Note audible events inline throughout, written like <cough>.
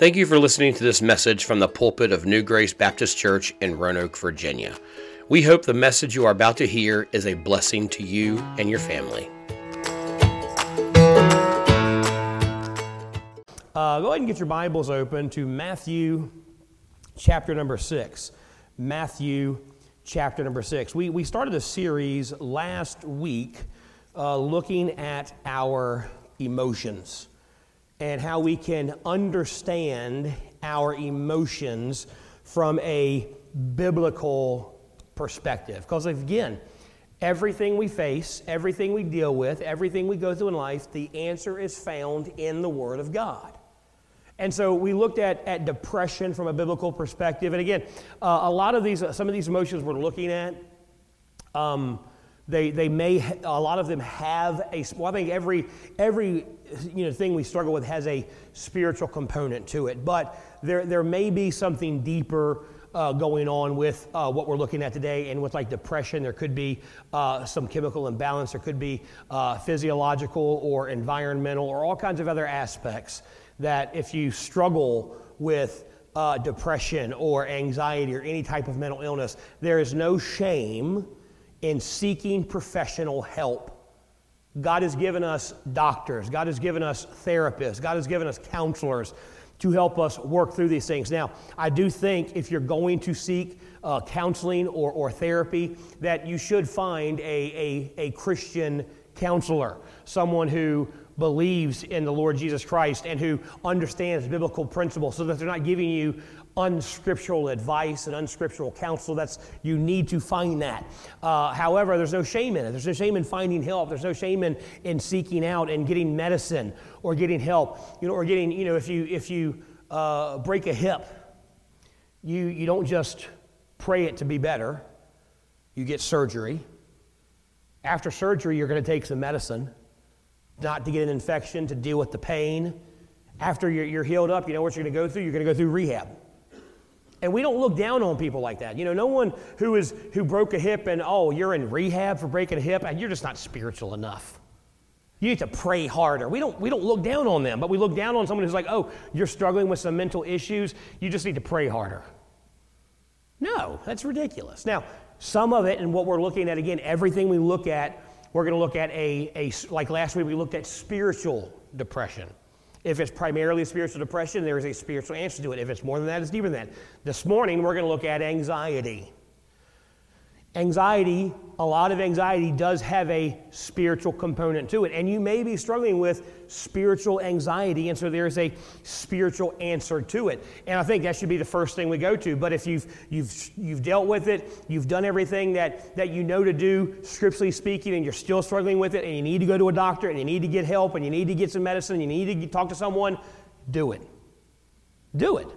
Thank you for listening to this message from the pulpit of New Grace Baptist Church in Roanoke, Virginia. We hope the message you are about to hear is a blessing to you and your family. Uh, go ahead and get your Bibles open to Matthew chapter number six. Matthew chapter number six. We, we started a series last week uh, looking at our emotions and how we can understand our emotions from a biblical perspective. Because again, everything we face, everything we deal with, everything we go through in life, the answer is found in the Word of God. And so we looked at, at depression from a biblical perspective. And again, uh, a lot of these, some of these emotions we're looking at, um, they, they may, a lot of them have a, well, I think every, every you know, thing we struggle with has a spiritual component to it. But there, there may be something deeper uh, going on with uh, what we're looking at today. And with like depression, there could be uh, some chemical imbalance, there could be uh, physiological or environmental or all kinds of other aspects that if you struggle with uh, depression or anxiety or any type of mental illness, there is no shame in seeking professional help. God has given us doctors, God has given us therapists, God has given us counselors to help us work through these things. Now, I do think if you're going to seek uh, counseling or, or therapy, that you should find a, a, a Christian counselor, someone who believes in the Lord Jesus Christ and who understands biblical principles so that they're not giving you unscriptural advice and unscriptural counsel. That's you need to find that. Uh, however, there's no shame in it. There's no shame in finding help. There's no shame in, in seeking out and getting medicine or getting help. You know, or getting you know if you if you uh, break a hip, you you don't just pray it to be better. You get surgery. After surgery, you're going to take some medicine not to get an infection, to deal with the pain. After you're, you're healed up, you know what you're going to go through? You're going to go through rehab. And we don't look down on people like that. You know, no one who is who broke a hip and oh, you're in rehab for breaking a hip, and you're just not spiritual enough. You need to pray harder. We don't we don't look down on them, but we look down on someone who's like, oh, you're struggling with some mental issues. You just need to pray harder. No, that's ridiculous. Now, some of it, and what we're looking at again, everything we look at we're going to look at a, a, like last week, we looked at spiritual depression. If it's primarily spiritual depression, there is a spiritual answer to it. If it's more than that, it's deeper than that. This morning, we're going to look at anxiety. Anxiety, a lot of anxiety does have a spiritual component to it. And you may be struggling with spiritual anxiety, and so there's a spiritual answer to it. And I think that should be the first thing we go to. But if you've, you've, you've dealt with it, you've done everything that, that you know to do, scripturally speaking, and you're still struggling with it, and you need to go to a doctor, and you need to get help, and you need to get some medicine, you need to talk to someone, do it. Do it.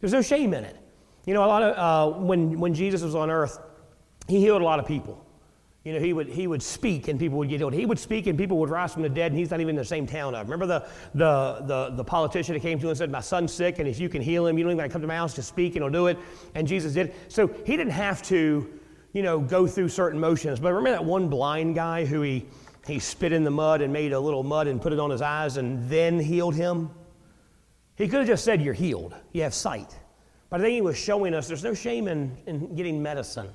There's no shame in it. You know, a lot of, uh, when, when Jesus was on earth, he healed a lot of people. You know, he would, he would speak and people would get healed. He would speak and people would rise from the dead and he's not even in the same town. I remember the, the, the, the politician that came to him and said, My son's sick and if you can heal him, you don't even got to come to my house to speak and he'll do it. And Jesus did. So he didn't have to, you know, go through certain motions. But remember that one blind guy who he, he spit in the mud and made a little mud and put it on his eyes and then healed him? He could have just said, You're healed. You have sight. But I think he was showing us there's no shame in, in getting medicine.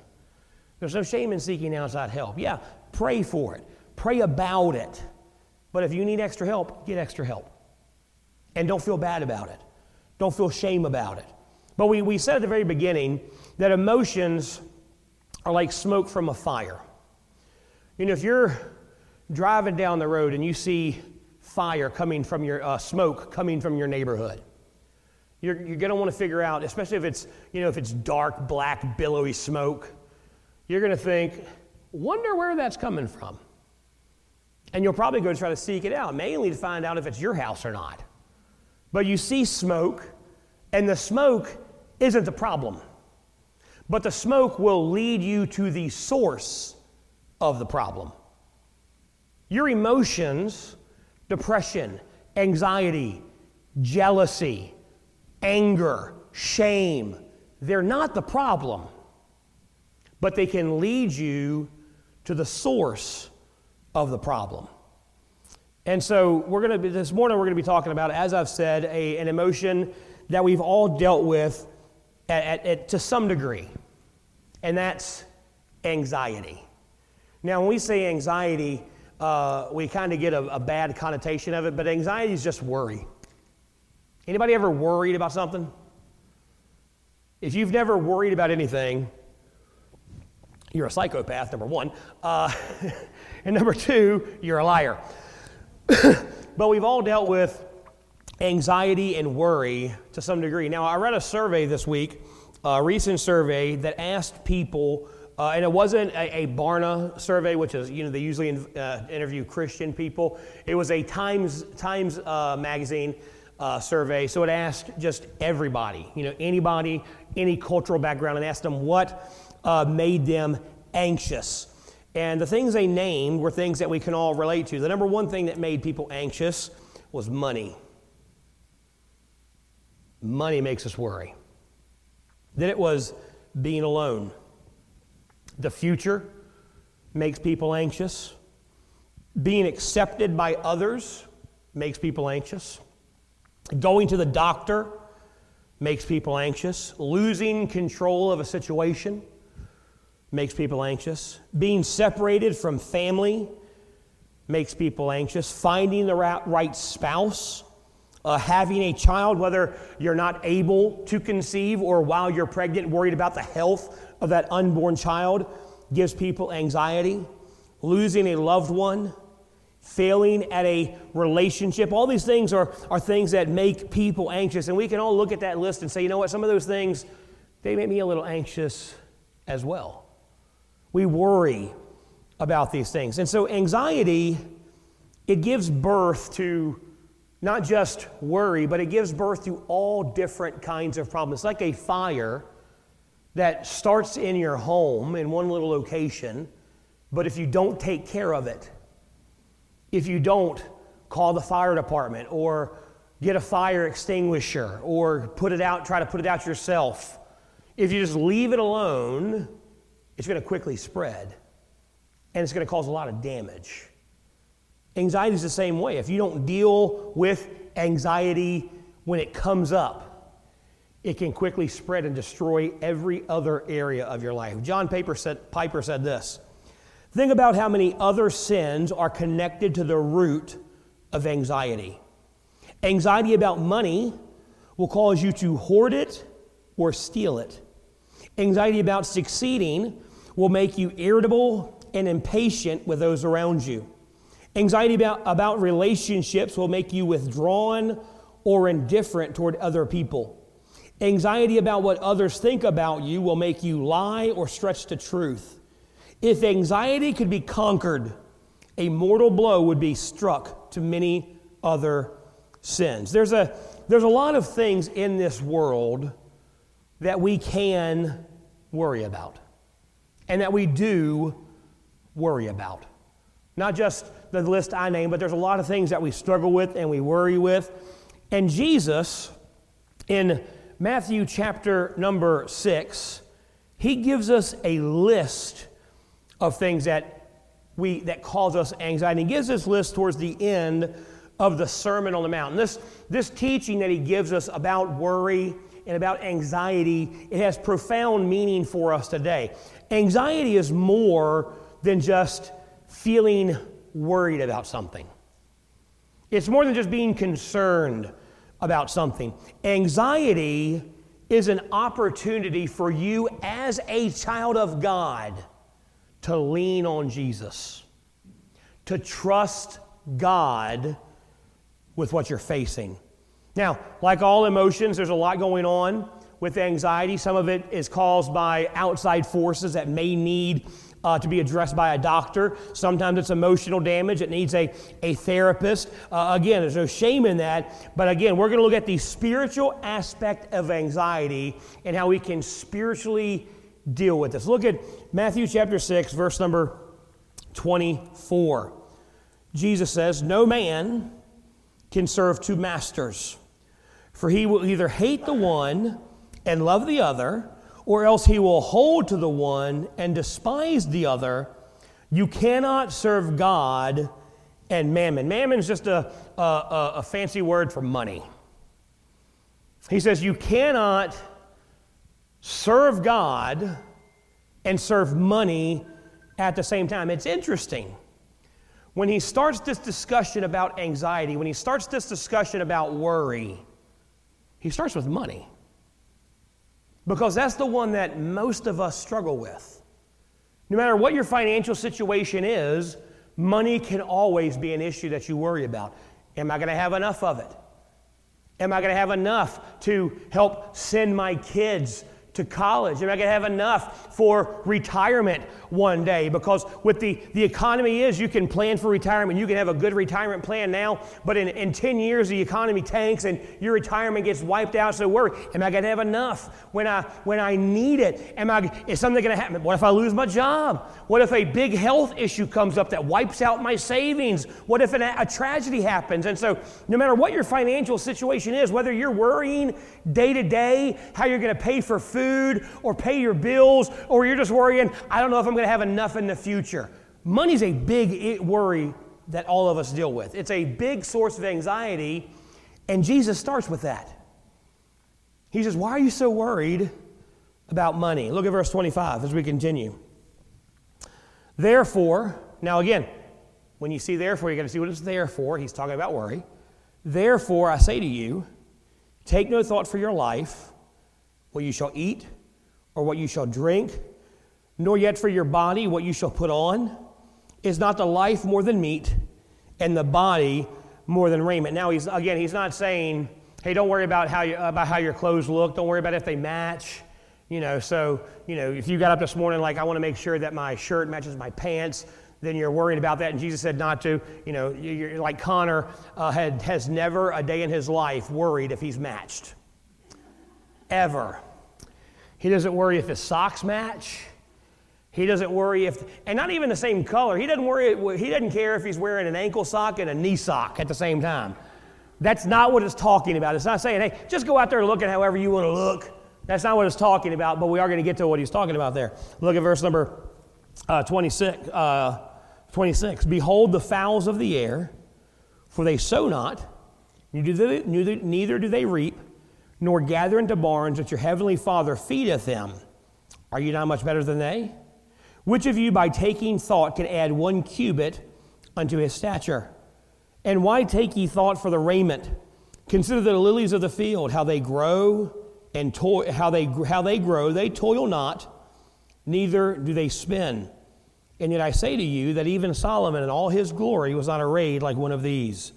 There's no shame in seeking outside help. Yeah, pray for it, pray about it. But if you need extra help, get extra help. And don't feel bad about it, don't feel shame about it. But we, we said at the very beginning that emotions are like smoke from a fire. You know, if you're driving down the road and you see fire coming from your uh, smoke coming from your neighborhood, you're, you're going to want to figure out, especially if it's, you know, if it's dark, black, billowy smoke you're going to think, wonder where that's coming from. And you'll probably go try to seek it out, mainly to find out if it's your house or not. But you see smoke, and the smoke isn't the problem. But the smoke will lead you to the source of the problem. Your emotions, depression, anxiety, jealousy, anger, shame, they're not the problem but they can lead you to the source of the problem. And so we're going to be, this morning we're going to be talking about, as I've said, a, an emotion that we've all dealt with at, at, at, to some degree, and that's anxiety. Now, when we say anxiety, uh, we kind of get a, a bad connotation of it, but anxiety is just worry. Anybody ever worried about something? If you've never worried about anything, you're a psychopath, number one. Uh, <laughs> and number two, you're a liar. <coughs> but we've all dealt with anxiety and worry to some degree. Now, I read a survey this week, a recent survey that asked people, uh, and it wasn't a, a, Barna survey, which is, you know, they usually in, uh, interview Christian people. It was a Times, Times uh, magazine uh, survey. So it asked just everybody, you know, anybody, any cultural background, and asked them what uh, made them anxious. And the things they named were things that we can all relate to. The number one thing that made people anxious was money. Money makes us worry. Then it was being alone. The future makes people anxious. Being accepted by others makes people anxious. Going to the doctor makes people anxious. Losing control of a situation makes people anxious. Being separated from family makes people anxious. Finding the right spouse, uh, having a child, whether you're not able to conceive or while you're pregnant, worried about the health of that unborn child, gives people anxiety. Losing a loved one, failing at a relationship, all these things are, are things that make people anxious. And we can all look at that list and say, you know what, some of those things, they make me a little anxious as well. We worry about these things. And so anxiety, it gives birth to not just worry, but it gives birth to all different kinds of problems. It's like a fire that starts in your home in one little location, but if you don't take care of it, if you don't call the fire department or get a fire extinguisher or put it out, try to put it out yourself, if you just leave it alone, it's going to quickly spread and it's going to cause a lot of damage. Anxiety is the same way. If you don't deal with anxiety when it comes up, it can quickly spread and destroy every other area of your life. John Piper said, Piper said this Think about how many other sins are connected to the root of anxiety. Anxiety about money will cause you to hoard it or steal it. Anxiety about succeeding will make you irritable and impatient with those around you. Anxiety about, about relationships will make you withdrawn or indifferent toward other people. Anxiety about what others think about you will make you lie or stretch the truth. If anxiety could be conquered, a mortal blow would be struck to many other sins. There's a, there's a lot of things in this world that we can worry about and that we do worry about. Not just the list I named, but there's a lot of things that we struggle with and we worry with. And Jesus, in Matthew chapter number six, he gives us a list of things that we that cause us anxiety. He gives this list towards the end of the Sermon on the Mount. And this, this teaching that he gives us about worry and about anxiety, it has profound meaning for us today. Anxiety is more than just feeling worried about something. It's more than just being concerned about something. Anxiety is an opportunity for you as a child of God to lean on Jesus, to trust God with what you're facing. Now, like all emotions, there's a lot going on with anxiety. Some of it is caused by outside forces that may need uh, to be addressed by a doctor. Sometimes it's emotional damage. It needs a, a therapist. Uh, again, there's no shame in that. But again, we're going to look at the spiritual aspect of anxiety and how we can spiritually deal with this. Look at Matthew chapter 6, verse number 24. Jesus says, No man can serve two masters. For he will either hate the one and love the other, or else he will hold to the one and despise the other. You cannot serve God and mammon. Mammon is just a, a, a fancy word for money. He says you cannot serve God and serve money at the same time. It's interesting. When he starts this discussion about anxiety, when he starts this discussion about worry, he starts with money. Because that's the one that most of us struggle with. No matter what your financial situation is, money can always be an issue that you worry about. Am I going to have enough of it? Am I going to have enough to help send my kids to college? Am I going to have enough for retirement one day? Because with the, the economy is, you can plan for retirement. You can have a good retirement plan now, but in, in 10 years, the economy tanks and your retirement gets wiped out. So worry, am I going to have enough when I, when I need it? Am I, is something going to happen? What if I lose my job? What if a big health issue comes up that wipes out my savings? What if an, a tragedy happens? And so no matter what your financial situation is, whether you're worrying day to day how you're going to pay for food, food or pay your bills, or you're just worrying, I don't know if I'm going to have enough in the future. Money's a big worry that all of us deal with. It's a big source of anxiety, and Jesus starts with that. He says, Why are you so worried about money? Look at verse 25 as we continue. Therefore, now again, when you see therefore, you're going to see what it's there for. He's talking about worry. Therefore, I say to you, take no thought for your life what you shall eat or what you shall drink, nor yet for your body what you shall put on. Is not the life more than meat, and the body more than raiment? Now, he's again, he's not saying, "Hey, don't worry about how you, about how your clothes look. Don't worry about if they match." You know, so you know, if you got up this morning like I want to make sure that my shirt matches my pants, then you're worried about that. And Jesus said not to. You know, you're like Connor uh, had, has never a day in his life worried if he's matched ever. He doesn't worry if his socks match. He doesn't worry if, and not even the same color. He doesn't worry, he doesn't care if he's wearing an ankle sock and a knee sock at the same time. That's not what it's talking about. It's not saying, hey, just go out there and look at however you want to look. That's not what it's talking about, but we are going to get to what he's talking about there. Look at verse number uh, 26, uh, 26. Behold the fowls of the air, for they sow not, neither do they, neither do they reap nor gather into barns, that your heavenly Father feedeth them. Are you not much better than they? Which of you, by taking thought, can add one cubit unto his stature? And why take ye thought for the raiment? Consider the lilies of the field, how they grow and toil, how they, how they grow. They toil not, neither do they spin. And yet I say to you that even Solomon in all his glory was not arrayed like one of these.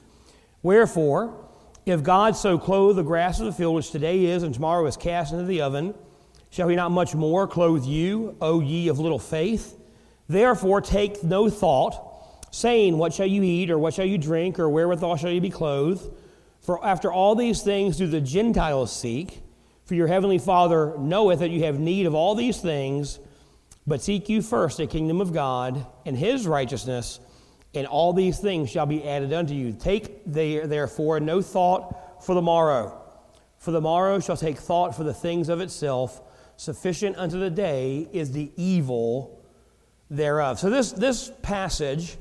Wherefore, if God so clothe the grass of the field, which today is and tomorrow is cast into the oven, shall he not much more clothe you, O ye of little faith? Therefore take no thought, saying, What shall you eat, or what shall you drink, or wherewithal shall you be clothed? For after all these things do the Gentiles seek, for your heavenly Father knoweth that you have need of all these things. But seek you first the kingdom of God and his righteousness and all these things shall be added unto you. Take therefore no thought for the morrow, for the morrow shall take thought for the things of itself. Sufficient unto the day is the evil thereof. So this this passage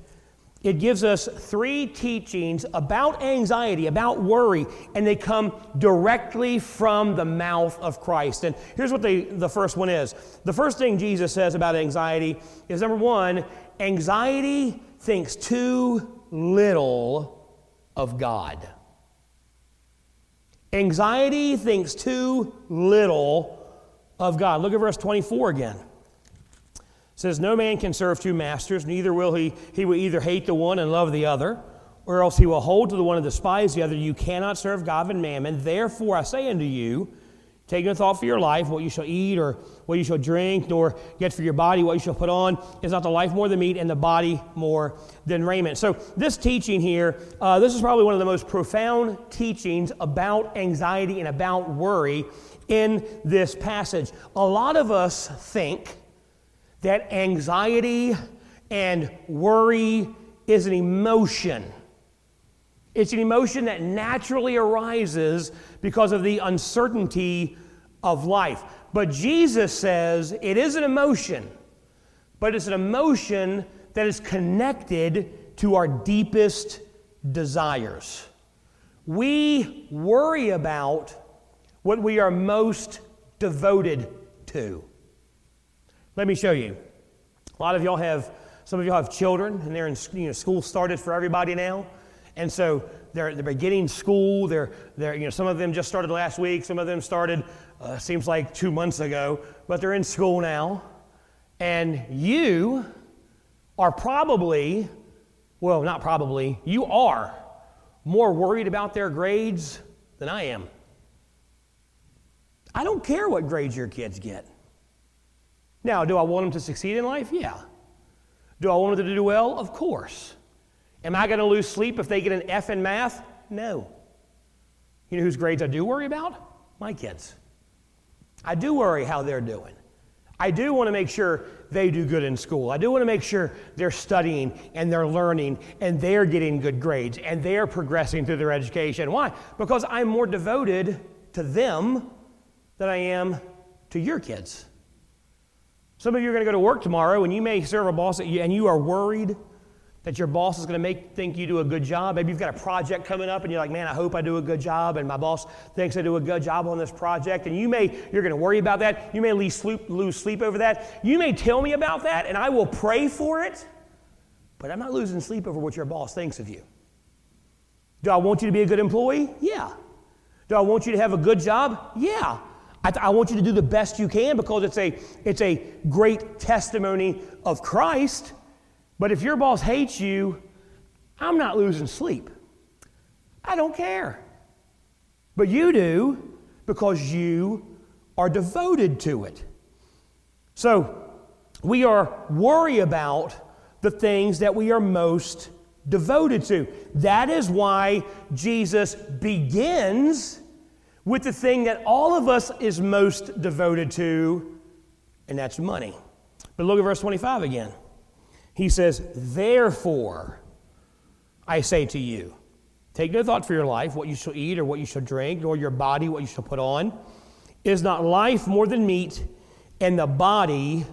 it gives us three teachings about anxiety, about worry, and they come directly from the mouth of Christ. And here's what they, the first one is. The first thing Jesus says about anxiety is number one, anxiety thinks too little of God. Anxiety thinks too little of God. Look at verse 24 again. It says, No man can serve two masters, neither will he, he will either hate the one and love the other, or else he will hold to the one and despise the other. You cannot serve God and mammon. Therefore, I say unto you, Take no thought for your life, what you shall eat or what you shall drink, nor yet for your body what you shall put on. Is not the life more than meat, and the body more than raiment? So, this teaching here, uh, this is probably one of the most profound teachings about anxiety and about worry in this passage. A lot of us think that anxiety and worry is an emotion. It's an emotion that naturally arises because of the uncertainty of life. But Jesus says it is an emotion, but it's an emotion that is connected to our deepest desires. We worry about what we are most devoted to. Let me show you. A lot of y'all have, some of y'all have children, and they're in, you know, school started for everybody now. And so they're, they're beginning school. They're, they're, you know, some of them just started last week. Some of them started, uh, seems like two months ago, but they're in school now. And you are probably, well, not probably, you are more worried about their grades than I am. I don't care what grades your kids get. Now, do I want them to succeed in life? Yeah. Do I want them to do well? Of course. Am I going to lose sleep if they get an F in math? No. You know whose grades I do worry about? My kids. I do worry how they're doing. I do want to make sure they do good in school. I do want to make sure they're studying and they're learning and they're getting good grades and they're progressing through their education. Why? Because I'm more devoted to them than I am to your kids. Some of you are going to go to work tomorrow and you may serve a boss and you are worried that your boss is going to make think you do a good job. Maybe you've got a project coming up and you're like, man, I hope I do a good job, and my boss thinks I do a good job on this project. And you may, you're going to worry about that. You may lose sleep, over that. You may tell me about that, and I will pray for it, but I'm not losing sleep over what your boss thinks of you. Do I want you to be a good employee? Yeah. Do I want you to have a good job? Yeah. I, th- I, want you to do the best you can because it's a, it's a great testimony of Christ. But if your boss hates you, I'm not losing sleep. I don't care. But you do because you are devoted to it. So we are worry about the things that we are most devoted to. That is why Jesus begins with the thing that all of us is most devoted to, and that's money. But look at verse 25 again. He says, Therefore, I say to you, take no thought for your life, what you shall eat or what you shall drink, nor your body, what you shall put on. Is not life more than meat, and the body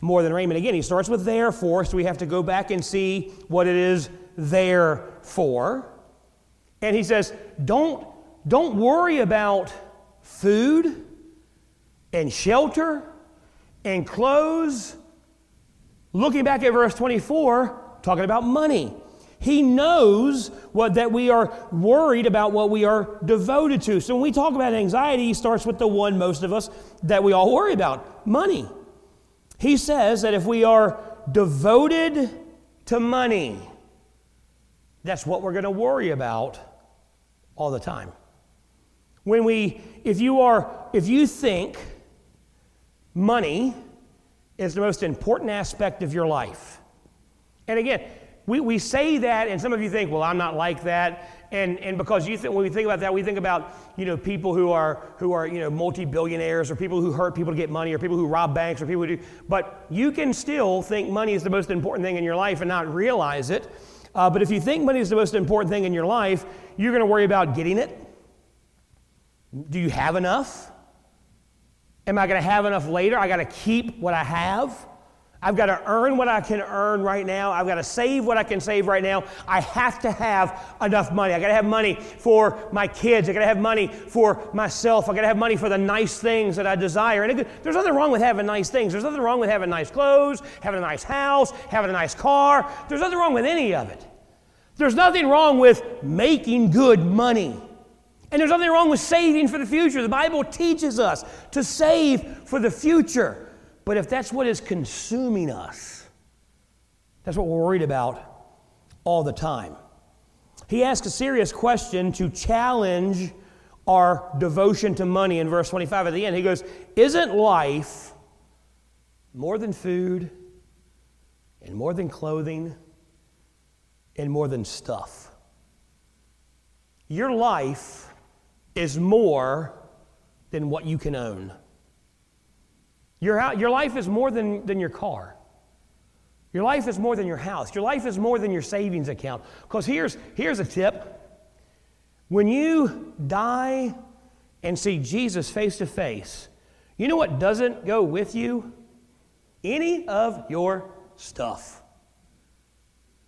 more than raiment? Again, he starts with therefore, so we have to go back and see what it is there for. And he says, Don't don't worry about food and shelter and clothes. Looking back at verse 24, talking about money. He knows what, that we are worried about what we are devoted to. So when we talk about anxiety, he starts with the one most of us that we all worry about money. He says that if we are devoted to money, that's what we're going to worry about all the time. When we, if you are, if you think money is the most important aspect of your life, and again, we, we say that, and some of you think, well, I'm not like that. And, and because you think, when we think about that, we think about, you know, people who are, who are, you know, multi-billionaires or people who hurt people to get money or people who rob banks or people who do, but you can still think money is the most important thing in your life and not realize it. Uh, but if you think money is the most important thing in your life, you're going to worry about getting it do you have enough? Am I going to have enough later? I got to keep what I have. I've got to earn what I can earn right now. I've got to save what I can save right now. I have to have enough money. I got to have money for my kids. I got to have money for myself. I got to have money for the nice things that I desire. And there's nothing wrong with having nice things. There's nothing wrong with having nice clothes, having a nice house, having a nice car. There's nothing wrong with any of it. There's nothing wrong with making good money. And there's nothing wrong with saving for the future. The Bible teaches us to save for the future. But if that's what is consuming us, that's what we're worried about all the time. He asks a serious question to challenge our devotion to money in verse 25 at the end. He goes, Isn't life more than food and more than clothing and more than stuff? Your life is more than what you can own. Your, your life is more than, than your car. Your life is more than your house. Your life is more than your savings account. Because here's, here's a tip when you die and see Jesus face to face, you know what doesn't go with you? Any of your stuff.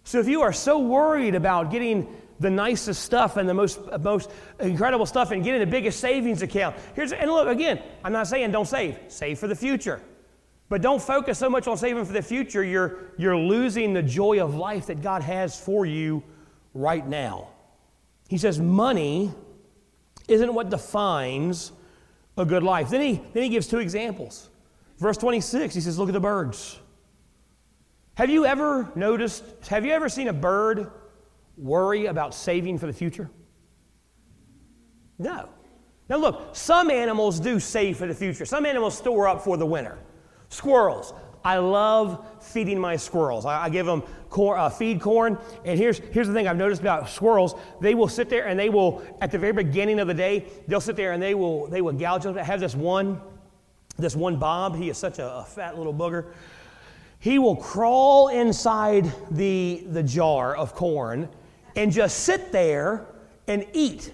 So if you are so worried about getting the nicest stuff and the most, most incredible stuff and getting the biggest savings account, here's, and look, again, I'm not saying don't save, save for the future. But don't focus so much on saving for the future, you're, you're losing the joy of life that God has for you right now. He says, money isn't what defines a good life. Then he, then he gives two examples. Verse 26, he says, Look at the birds. Have you ever noticed, have you ever seen a bird worry about saving for the future? No. Now, look, some animals do save for the future. Some animals store up for the winter. Squirrels. I love feeding my squirrels. I, I give them uh, feed corn. And here's, here's the thing I've noticed about squirrels. They will sit there and they will, at the very beginning of the day, they'll sit there and they will, they will gouge. them. I have this one, this one Bob. He is such a, a fat little booger. He will crawl inside the, the jar of corn and just sit there and eat.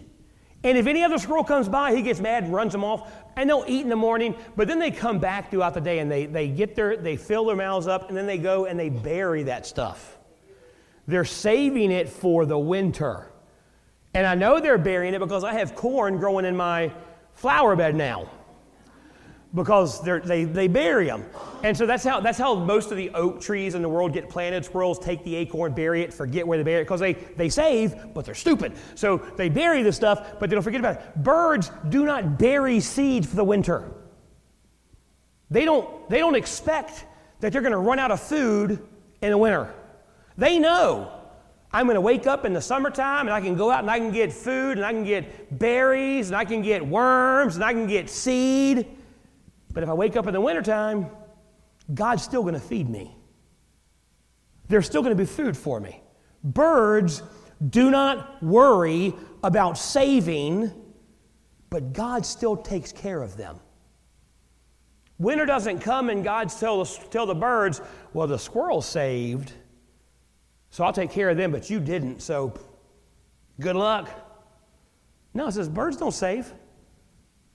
And if any other squirrel comes by, he gets mad and runs them off and they'll eat in the morning, but then they come back throughout the day and they, they get their, they fill their mouths up, and then they go and they bury that stuff. They're saving it for the winter. And I know they're burying it because I have corn growing in my flower bed now because they, they bury them. And so that's how, that's how most of the oak trees in the world get planted. Squirrels take the acorn, bury it, forget where they bury it, because they, they save, but they're stupid. So they bury the stuff, but they don't forget about it. Birds do not bury seed for the winter. They don't, they don't expect that they're going to run out of food in the winter. They know I'm going to wake up in the summertime and I can go out and I can get food and I can get berries and I can get worms and I can get seed. But if I wake up in the wintertime, God's still going to feed me. There's still going to be food for me. Birds do not worry about saving, but God still takes care of them. Winter doesn't come and God tell the, tell the birds, well, the squirrel saved, so I'll take care of them, but you didn't, so good luck. No, it says birds don't save,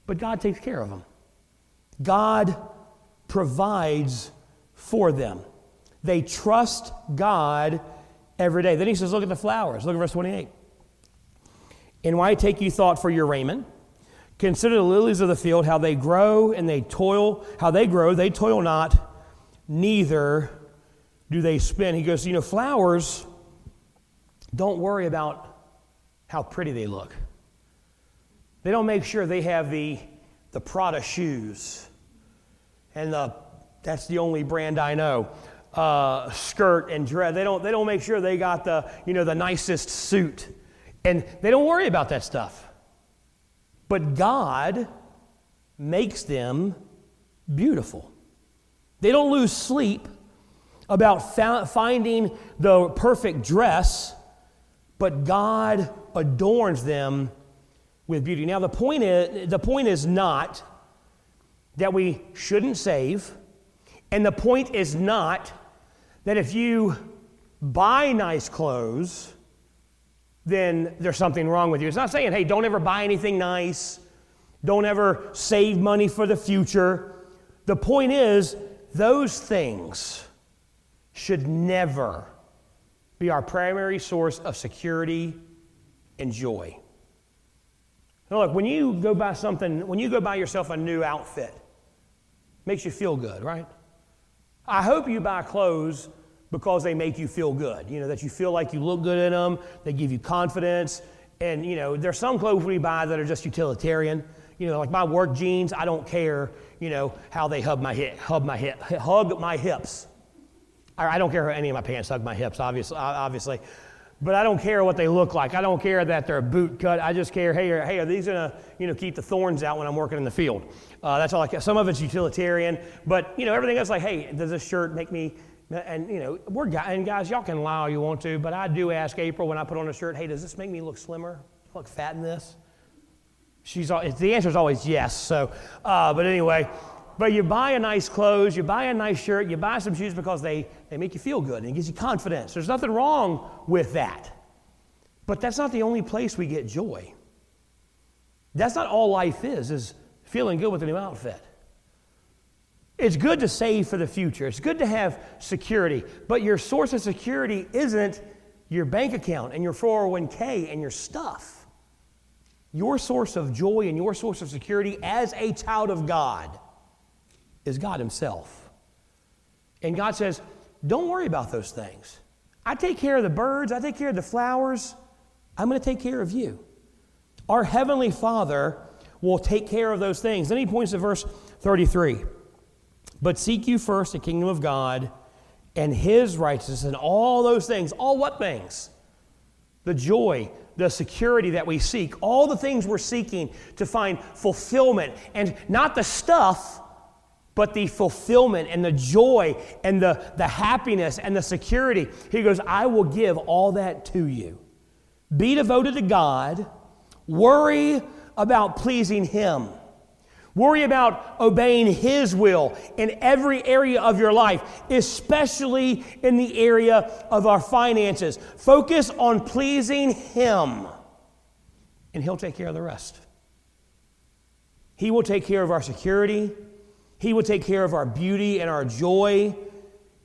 but God takes care of them. God provides for them. They trust God every day. Then he says, Look at the flowers. Look at verse 28. And why take you thought for your raiment? Consider the lilies of the field, how they grow and they toil, how they grow, they toil not, neither do they spin. He goes, You know, flowers don't worry about how pretty they look. They don't make sure they have the the Prada shoes, and the, that's the only brand I know. Uh, skirt and dress. They don't, they don't make sure they got the, you know, the nicest suit. And they don't worry about that stuff. But God makes them beautiful. They don't lose sleep about fa- finding the perfect dress, but God adorns them with beauty. Now, the point is, the point is not that we shouldn't save, and the point is not that if you buy nice clothes, then there's something wrong with you. It's not saying, hey, don't ever buy anything nice, don't ever save money for the future. The point is, those things should never be our primary source of security and joy. Now look, when you go buy something, when you go buy yourself a new outfit, makes you feel good, right? I hope you buy clothes because they make you feel good. You know, that you feel like you look good in them, they give you confidence. And, you know, there's some clothes we buy that are just utilitarian. You know, like my work jeans, I don't care, you know, how they hug my hip, hug my hip, hug my hips. I don't care how any of my pants hug my hips, obviously. obviously. But I don't care what they look like. I don't care that they're boot cut. I just care, hey, are, hey, are these gonna, you know, keep the thorns out when I'm working in the field? Uh, that's all I care. Some of it's utilitarian, but you know, everything else like, hey, does this shirt make me? And you know, we're guys, and guys, y'all can lie all you want to, but I do ask April when I put on a shirt, hey, does this make me look slimmer? Look fat in this? She's the answer is always yes. So, uh, but anyway, but you buy a nice clothes, you buy a nice shirt, you buy some shoes because they, they make you feel good and it gives you confidence. There's nothing wrong with that. But that's not the only place we get joy. That's not all life is, is feeling good with a new outfit. It's good to save for the future. It's good to have security, but your source of security isn't your bank account and your 401k and your stuff. Your source of joy and your source of security as a child of God is God Himself. And God says, Don't worry about those things. I take care of the birds, I take care of the flowers. I'm going to take care of you. Our Heavenly Father will take care of those things. Then he points to verse 33. But seek you first the kingdom of God and his righteousness and all those things. All what things? The joy, the security that we seek, all the things we're seeking to find fulfillment. And not the stuff, but the fulfillment and the joy and the, the happiness and the security. He goes, I will give all that to you. Be devoted to God. Worry about pleasing Him. Worry about obeying His will in every area of your life, especially in the area of our finances. Focus on pleasing Him, and He'll take care of the rest. He will take care of our security, He will take care of our beauty and our joy,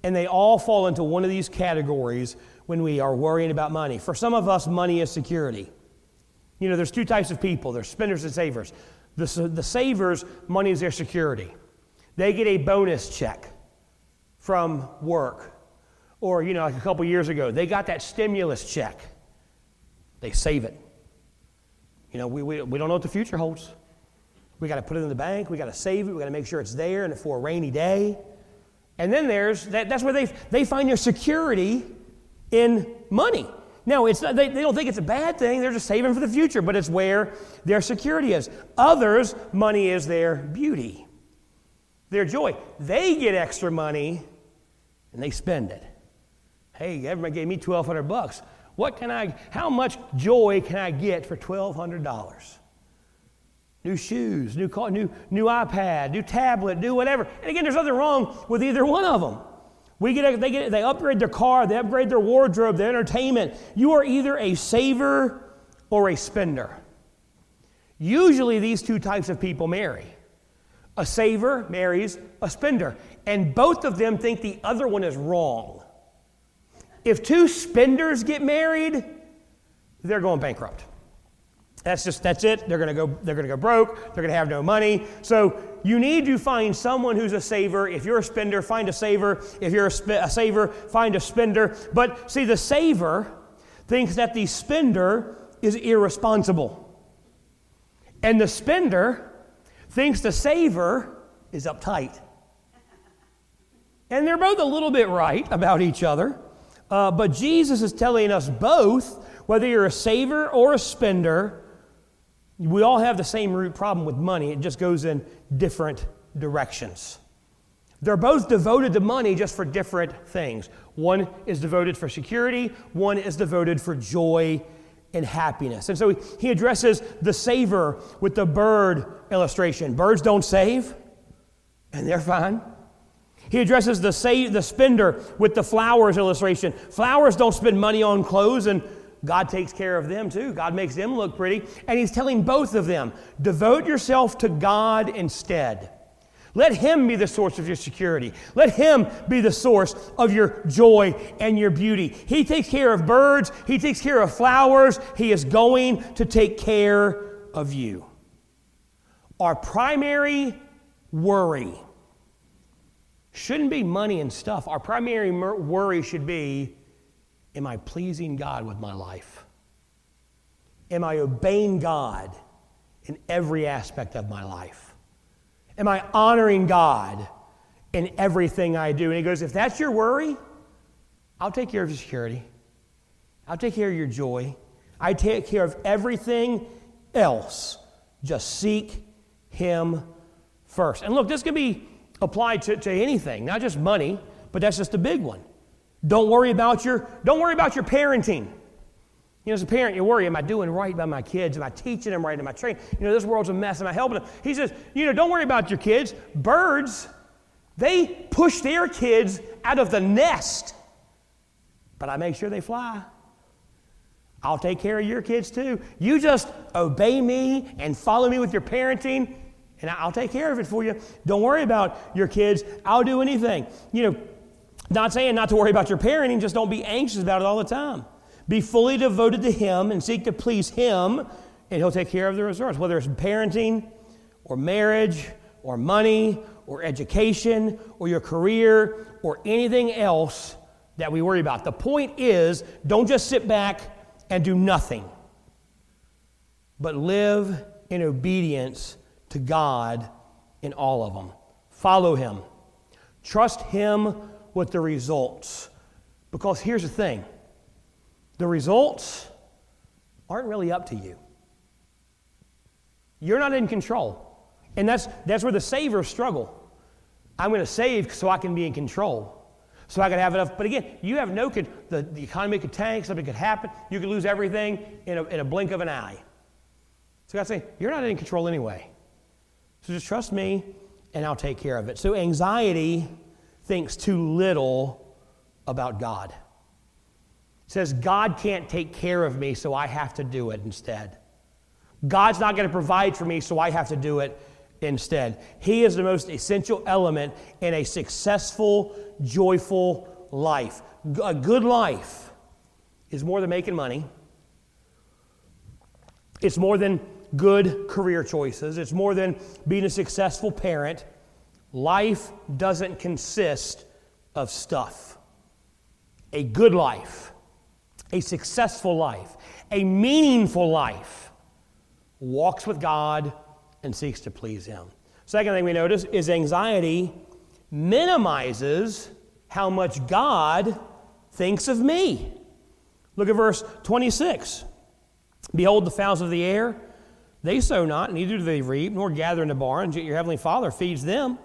and they all fall into one of these categories when we are worrying about money. For some of us, money is security. You know, there's two types of people there's spenders and savers. The, the savers, money is their security. They get a bonus check from work. Or, you know, like a couple years ago, they got that stimulus check. They save it. You know, we, we, we don't know what the future holds. We got to put it in the bank. We got to save it. We got to make sure it's there and for a rainy day. And then there's that, that's where they, they find their security in money. No, it's not, they, they don't think it's a bad thing. They're just saving for the future, but it's where their security is. Others, money is their beauty, their joy. They get extra money and they spend it. Hey, everybody gave me 1200 bucks. What can I, how much joy can I get for $1,200? New shoes, new car, new, new iPad, new tablet, new whatever. And again, there's nothing wrong with either one of them. We get, they, get, they upgrade their car, they upgrade their wardrobe, their entertainment. You are either a saver or a spender. Usually, these two types of people marry. A saver marries a spender, and both of them think the other one is wrong. If two spenders get married, they're going bankrupt. That's just that's it. They're gonna go. They're gonna go broke. They're gonna have no money. So you need to find someone who's a saver. If you're a spender, find a saver. If you're a, sp- a saver, find a spender. But see, the saver thinks that the spender is irresponsible, and the spender thinks the saver is uptight. And they're both a little bit right about each other. Uh, but Jesus is telling us both, whether you're a saver or a spender, we all have the same root problem with money, it just goes in different directions. They're both devoted to money just for different things. One is devoted for security, one is devoted for joy and happiness. And so he addresses the saver with the bird illustration. Birds don't save, and they're fine. He addresses the, save, the spender with the flowers illustration. Flowers don't spend money on clothes, and God takes care of them too. God makes them look pretty. And He's telling both of them devote yourself to God instead. Let Him be the source of your security. Let Him be the source of your joy and your beauty. He takes care of birds, He takes care of flowers. He is going to take care of you. Our primary worry shouldn't be money and stuff. Our primary worry should be Am I pleasing God with my life? Am I obeying God in every aspect of my life? Am I honoring God in everything I do? And he goes, If that's your worry, I'll take care of your security. I'll take care of your joy. I take care of everything else. Just seek Him first. And look, this can be applied to, to anything, not just money, but that's just a big one. Don't worry about your, don't worry about your parenting. You know, as a parent, you worry, am I doing right by my kids? Am I teaching them right? Am I training? You know, this world's a mess. Am I helping them? He says, you know, don't worry about your kids. Birds, they push their kids out of the nest, but I make sure they fly. I'll take care of your kids too. You just obey me and follow me with your parenting, and I'll take care of it for you. Don't worry about your kids. I'll do anything. You know, not saying not to worry about your parenting, just don't be anxious about it all the time. Be fully devoted to Him and seek to please Him, and He'll take care of the results, whether it's parenting or marriage or money or education or your career or anything else that we worry about. The point is don't just sit back and do nothing, but live in obedience to God in all of them. Follow Him, trust Him with the results. Because here's the thing the results aren't really up to you. You're not in control. And that's, that's where the savers struggle. I'm going to save so I can be in control. So I can have enough. But again, you have no, the, the economy could tank, something could happen. You could lose everything in a, in a blink of an eye. So God's saying, You're not in control anyway. So just trust me and I'll take care of it. So anxiety thinks too little about God. Says, God can't take care of me, so I have to do it instead. God's not going to provide for me, so I have to do it instead. He is the most essential element in a successful, joyful life. A good life is more than making money, it's more than good career choices, it's more than being a successful parent. Life doesn't consist of stuff. A good life, a successful life, a meaningful life walks with God and seeks to please Him. Second thing we notice is anxiety minimizes how much God thinks of me. Look at verse 26. Behold, the fowls of the air, they sow not, neither do they reap, nor gather in the barns, yet your heavenly Father feeds them.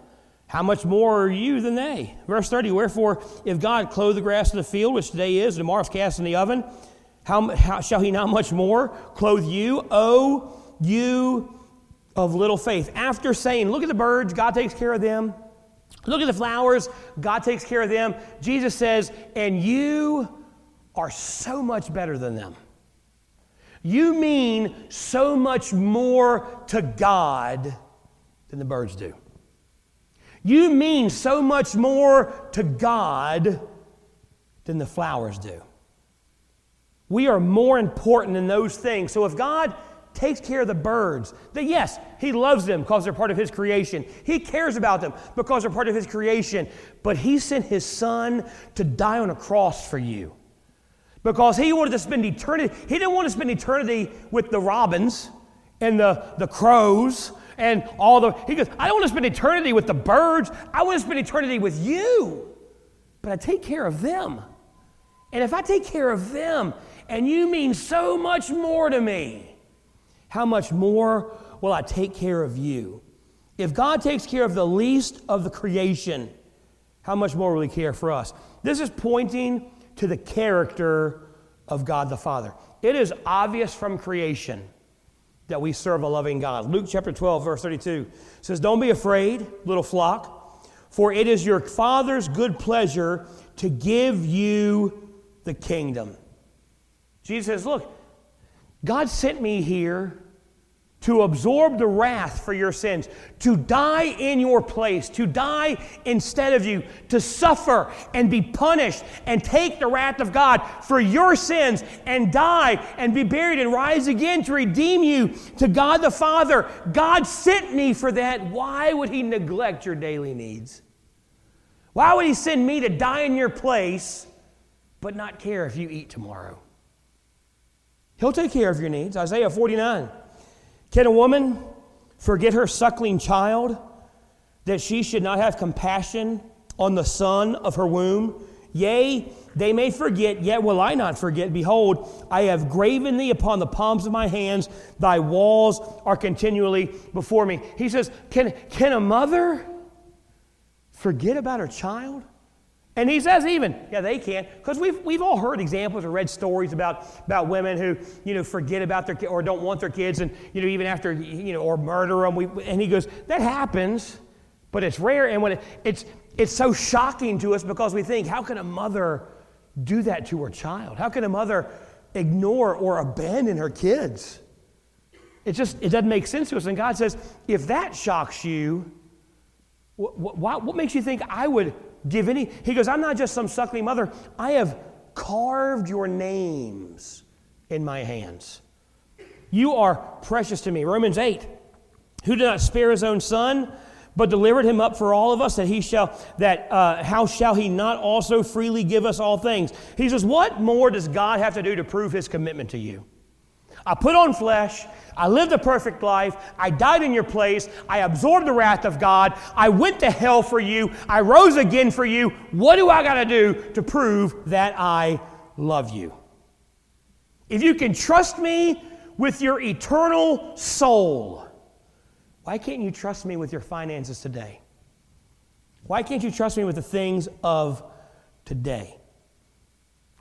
How much more are you than they? Verse 30 Wherefore, if God clothe the grass of the field, which today is, and tomorrow is cast in the oven, how, how shall he not much more clothe you, O you of little faith? After saying, Look at the birds, God takes care of them. Look at the flowers, God takes care of them. Jesus says, And you are so much better than them. You mean so much more to God than the birds do. You mean so much more to God than the flowers do. We are more important than those things. So if God takes care of the birds, that yes, He loves them because they're part of His creation. He cares about them because they're part of His creation. But He sent His Son to die on a cross for you because He wanted to spend eternity. He didn't want to spend eternity with the robins and the, the crows and all the. He goes, I don't want to spend eternity with the birds. I want to spend eternity with you. But I take care of them. And if I take care of them, and you mean so much more to me, how much more will I take care of you? If God takes care of the least of the creation, how much more will He care for us? This is pointing to the character of God the Father. It is obvious from creation that we serve a loving God. Luke chapter 12, verse 32 says, Don't be afraid, little flock, for it is your Father's good pleasure to give you the kingdom. Jesus says, Look, God sent me here to absorb the wrath for your sins, to die in your place, to die instead of you, to suffer and be punished and take the wrath of God for your sins and die and be buried and rise again to redeem you to God the Father. God sent me for that. Why would He neglect your daily needs? Why would He send me to die in your place but not care if you eat tomorrow? He'll take care of your needs. Isaiah 49. Can a woman forget her suckling child that she should not have compassion on the son of her womb? Yea, they may forget, yet will I not forget. Behold, I have graven thee upon the palms of my hands. Thy walls are continually before me. He says, Can, can a mother forget about her child? And he says even, yeah, they can, because we've, we've all heard examples or read stories about, about women who, you know, forget about their or don't want their kids and, you know, even after, you know, or murder them. We, and he goes, that happens, but it's rare. And when it, it's, it's so shocking to us because we think, how can a mother do that to her child? How can a mother ignore or abandon her kids? It just it doesn't make sense to us. And God says, if that shocks you, what, makes you think I would give any? He goes, I'm not just some suckling mother. I have carved your names in my hands. You are precious to me. Romans 8. Who did not spare his own son, but delivered him up for all of us, that he shall, that uh, how shall he not also freely give us all things? He says, What more does God have to do to prove his commitment to you? I put on flesh. I lived a perfect life. I died in your place. I absorbed the wrath of God. I went to hell for you. I rose again for you. What do I got to do to prove that I love you? If you can trust me with your eternal soul, why can't you trust me with your finances today? Why can't you trust me with the things of today?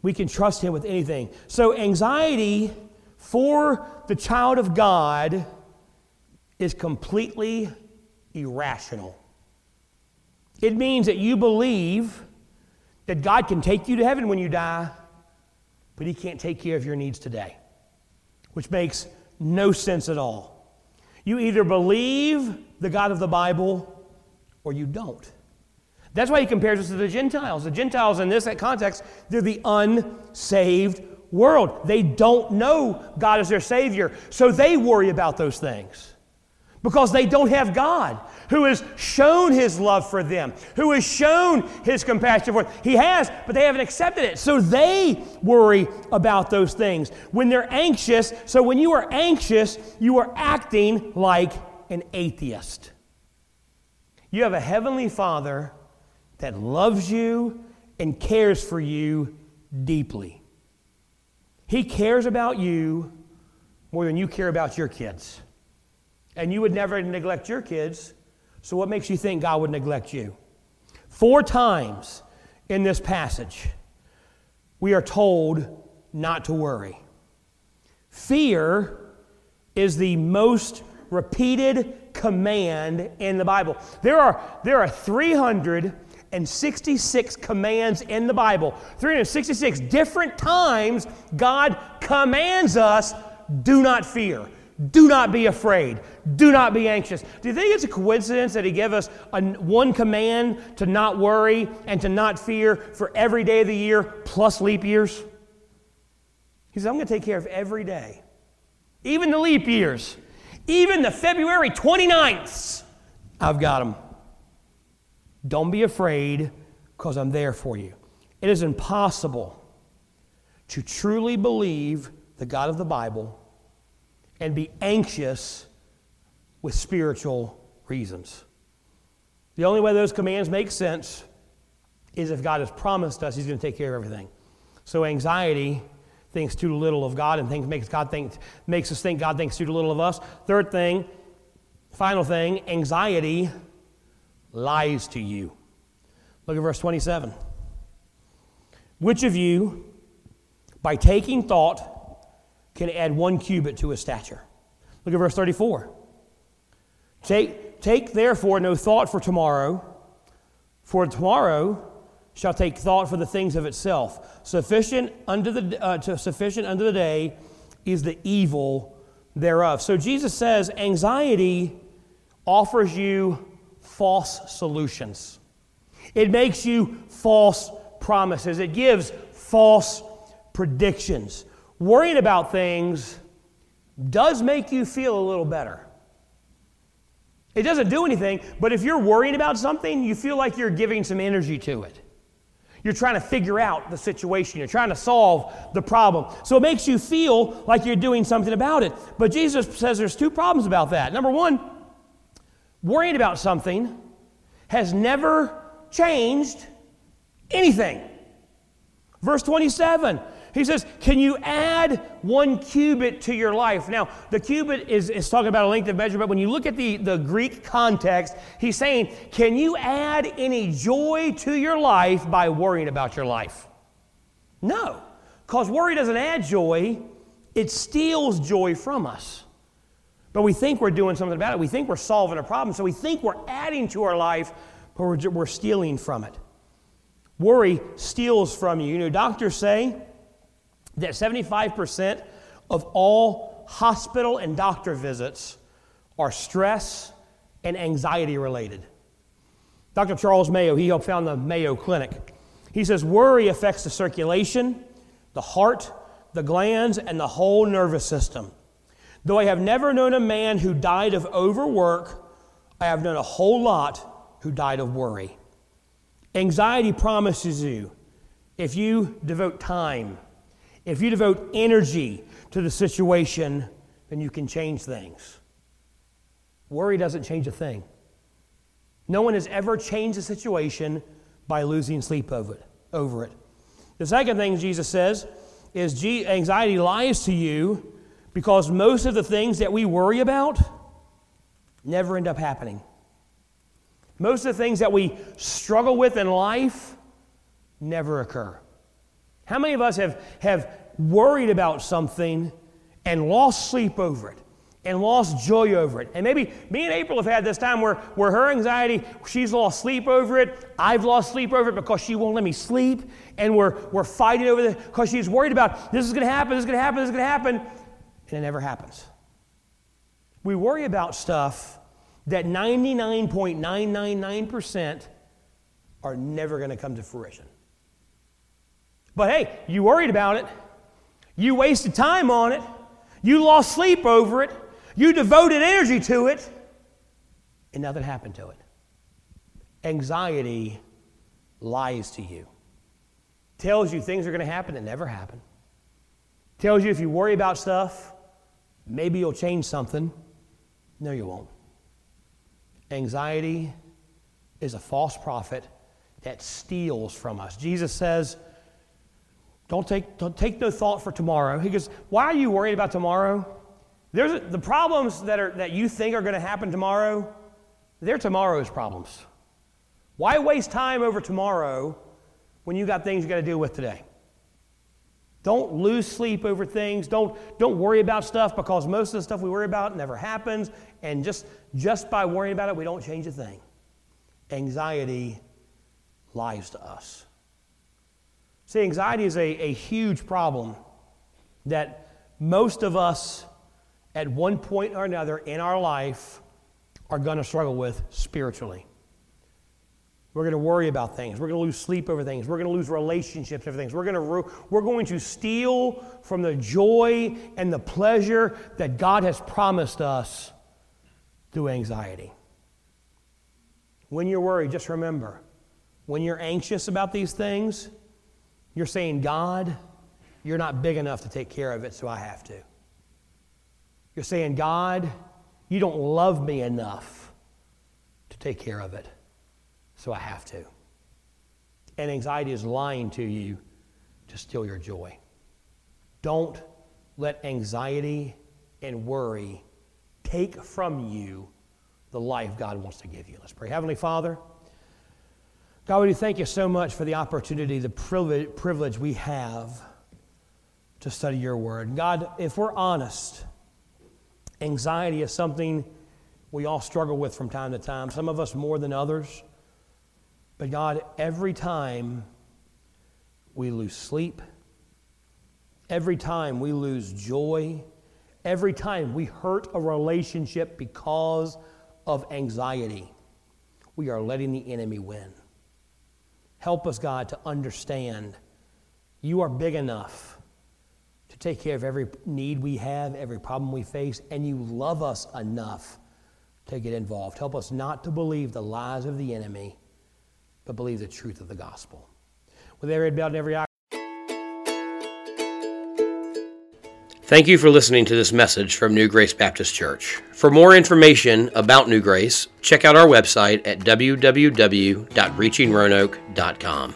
We can trust him with anything. So, anxiety for the child of God is completely irrational. It means that you believe that God can take you to heaven when you die, but He can't take care of your needs today, which makes no sense at all. You either believe the God of the Bible or you don't. That's why he compares us to the Gentiles. The Gentiles, in this context, they're the unsaved world. They don't know God as their Savior, so they worry about those things because they don't have God who has shown His love for them, who has shown His compassion for them. He has, but they haven't accepted it. So they worry about those things. When they're anxious, so when you are anxious, you are acting like an atheist. You have a heavenly Father that loves you and cares for you deeply. He cares about you more than you care about your kids. And you would never neglect your kids, so what makes you think God would neglect you? Four times in this passage, we are told not to worry. Fear is the most repeated command in the Bible. There are, there are 300 366 commands in the Bible. 366 different times God commands us do not fear. Do not be afraid. Do not be anxious. Do you think it's a coincidence that He gave us a, one command to not worry and to not fear for every day of the year plus leap years? He said, I'm going to take care of every day, even the leap years, even the February 29ths. I've got them. Don't be afraid because I'm there for you. It is impossible to truly believe the God of the Bible and be anxious with spiritual reasons. The only way those commands make sense is if God has promised us He's going to take care of everything. So anxiety thinks too little of God and thinks, makes, God think, makes us think God thinks too little of us. Third thing, final thing, anxiety lies to you. Look at verse 27. Which of you, by taking thought, can add one cubit to his stature? Look at verse 34. Take, take therefore no thought for tomorrow, for tomorrow shall take thought for the things of itself. Sufficient unto the, uh, sufficient unto the day is the evil thereof. So Jesus says anxiety offers you false solutions. It makes you false promises. It gives false predictions. Worrying about things does make you feel a little better. It doesn't do anything, but if you're worrying about something, you feel like you're giving some energy to it. You're trying to figure out the situation. You're trying to solve the problem. So it makes you feel like you're doing something about it. But Jesus says there's two problems about that. Number one, worrying about something has never changed anything. Verse 27, he says, Can you add one cubit to your life? Now, the cubit is, is talking about a length of measure, but when you look at the, the Greek context, he's saying, Can you add any joy to your life by worrying about your life? No, because worry doesn't add joy, it steals joy from us. But we think we're doing something about it. We think we're solving a problem. So we think we're adding to our life, but we're, we're stealing from it. Worry steals from you. You know, doctors say that 75% of all hospital and doctor visits are stress and anxiety related. Dr. Charles Mayo, he helped found the Mayo Clinic. He says worry affects the circulation, the heart, the glands, and the whole nervous system. Though I have never known a man who died of overwork, I have known a whole lot who died of worry. Anxiety promises you if you devote time, if you devote energy to the situation, then you can change things. Worry doesn't change a thing. No one has ever changed a situation by losing sleep over it. The second thing Jesus says is anxiety lies to you because most of the things that we worry about never end up happening. Most of the things that we struggle with in life never occur. How many of us have, have worried about something and lost sleep over it and lost joy over it? And maybe me and April have had this time where, where her anxiety, she's lost sleep over it. I've lost sleep over it because she won't let me sleep. And we're, we're fighting over it because she's worried about this is going to happen, this is going to happen, this is going to happen. And it never happens. We worry about stuff that 99.999% are never going to come to fruition. But hey, you worried about it. You wasted time on it. You lost sleep over it. You devoted energy to it. And nothing happened to it. Anxiety lies to you. Tells you things are going to happen that never happen. Tells you if you worry about stuff, maybe you'll change something. No, you won't. Anxiety is a false prophet that steals from us. Jesus says, don't take, don't take no thought for tomorrow. He goes, Why are you worried about tomorrow? There's the problems that, are, that you think are going to happen tomorrow, they're tomorrow's problems. Why waste time over tomorrow when you got things you got to deal with today? Don't lose sleep over things. Don't, don't worry about stuff because most of the stuff we worry about never happens. And just, just by worrying about it, we don't change a thing. Anxiety lies to us. See, anxiety is a, a huge problem that most of us, at one point or another in our life, are going to struggle with spiritually. We're going to worry about things. We're going to lose sleep over things. We're going to lose relationships over things. We're going to, we're going to steal from the joy and the pleasure that God has promised us through anxiety. When you're worried, just remember when you're anxious about these things, you're saying, God, you're not big enough to take care of it, so I have to. You're saying, God, you don't love me enough to take care of it, so I have to. And anxiety is lying to you to steal your joy. Don't let anxiety and worry take from you the life God wants to give you. Let's pray. Heavenly Father, God, we thank you so much for the opportunity, the privilege we have to study your word. God, if we're honest, anxiety is something we all struggle with from time to time, some of us more than others. But God, every time we lose sleep, every time we lose joy, every time we hurt a relationship because of anxiety, we are letting the enemy win. Help us, God, to understand you are big enough to take care of every need we have, every problem we face, and you love us enough to get involved. Help us not to believe the lies of the enemy, but believe the truth of the gospel. With every bowed and every eye. Thank you for listening to this message from New Grace Baptist Church. For more information about New Grace, check out our website at www.reachingroanoke.com.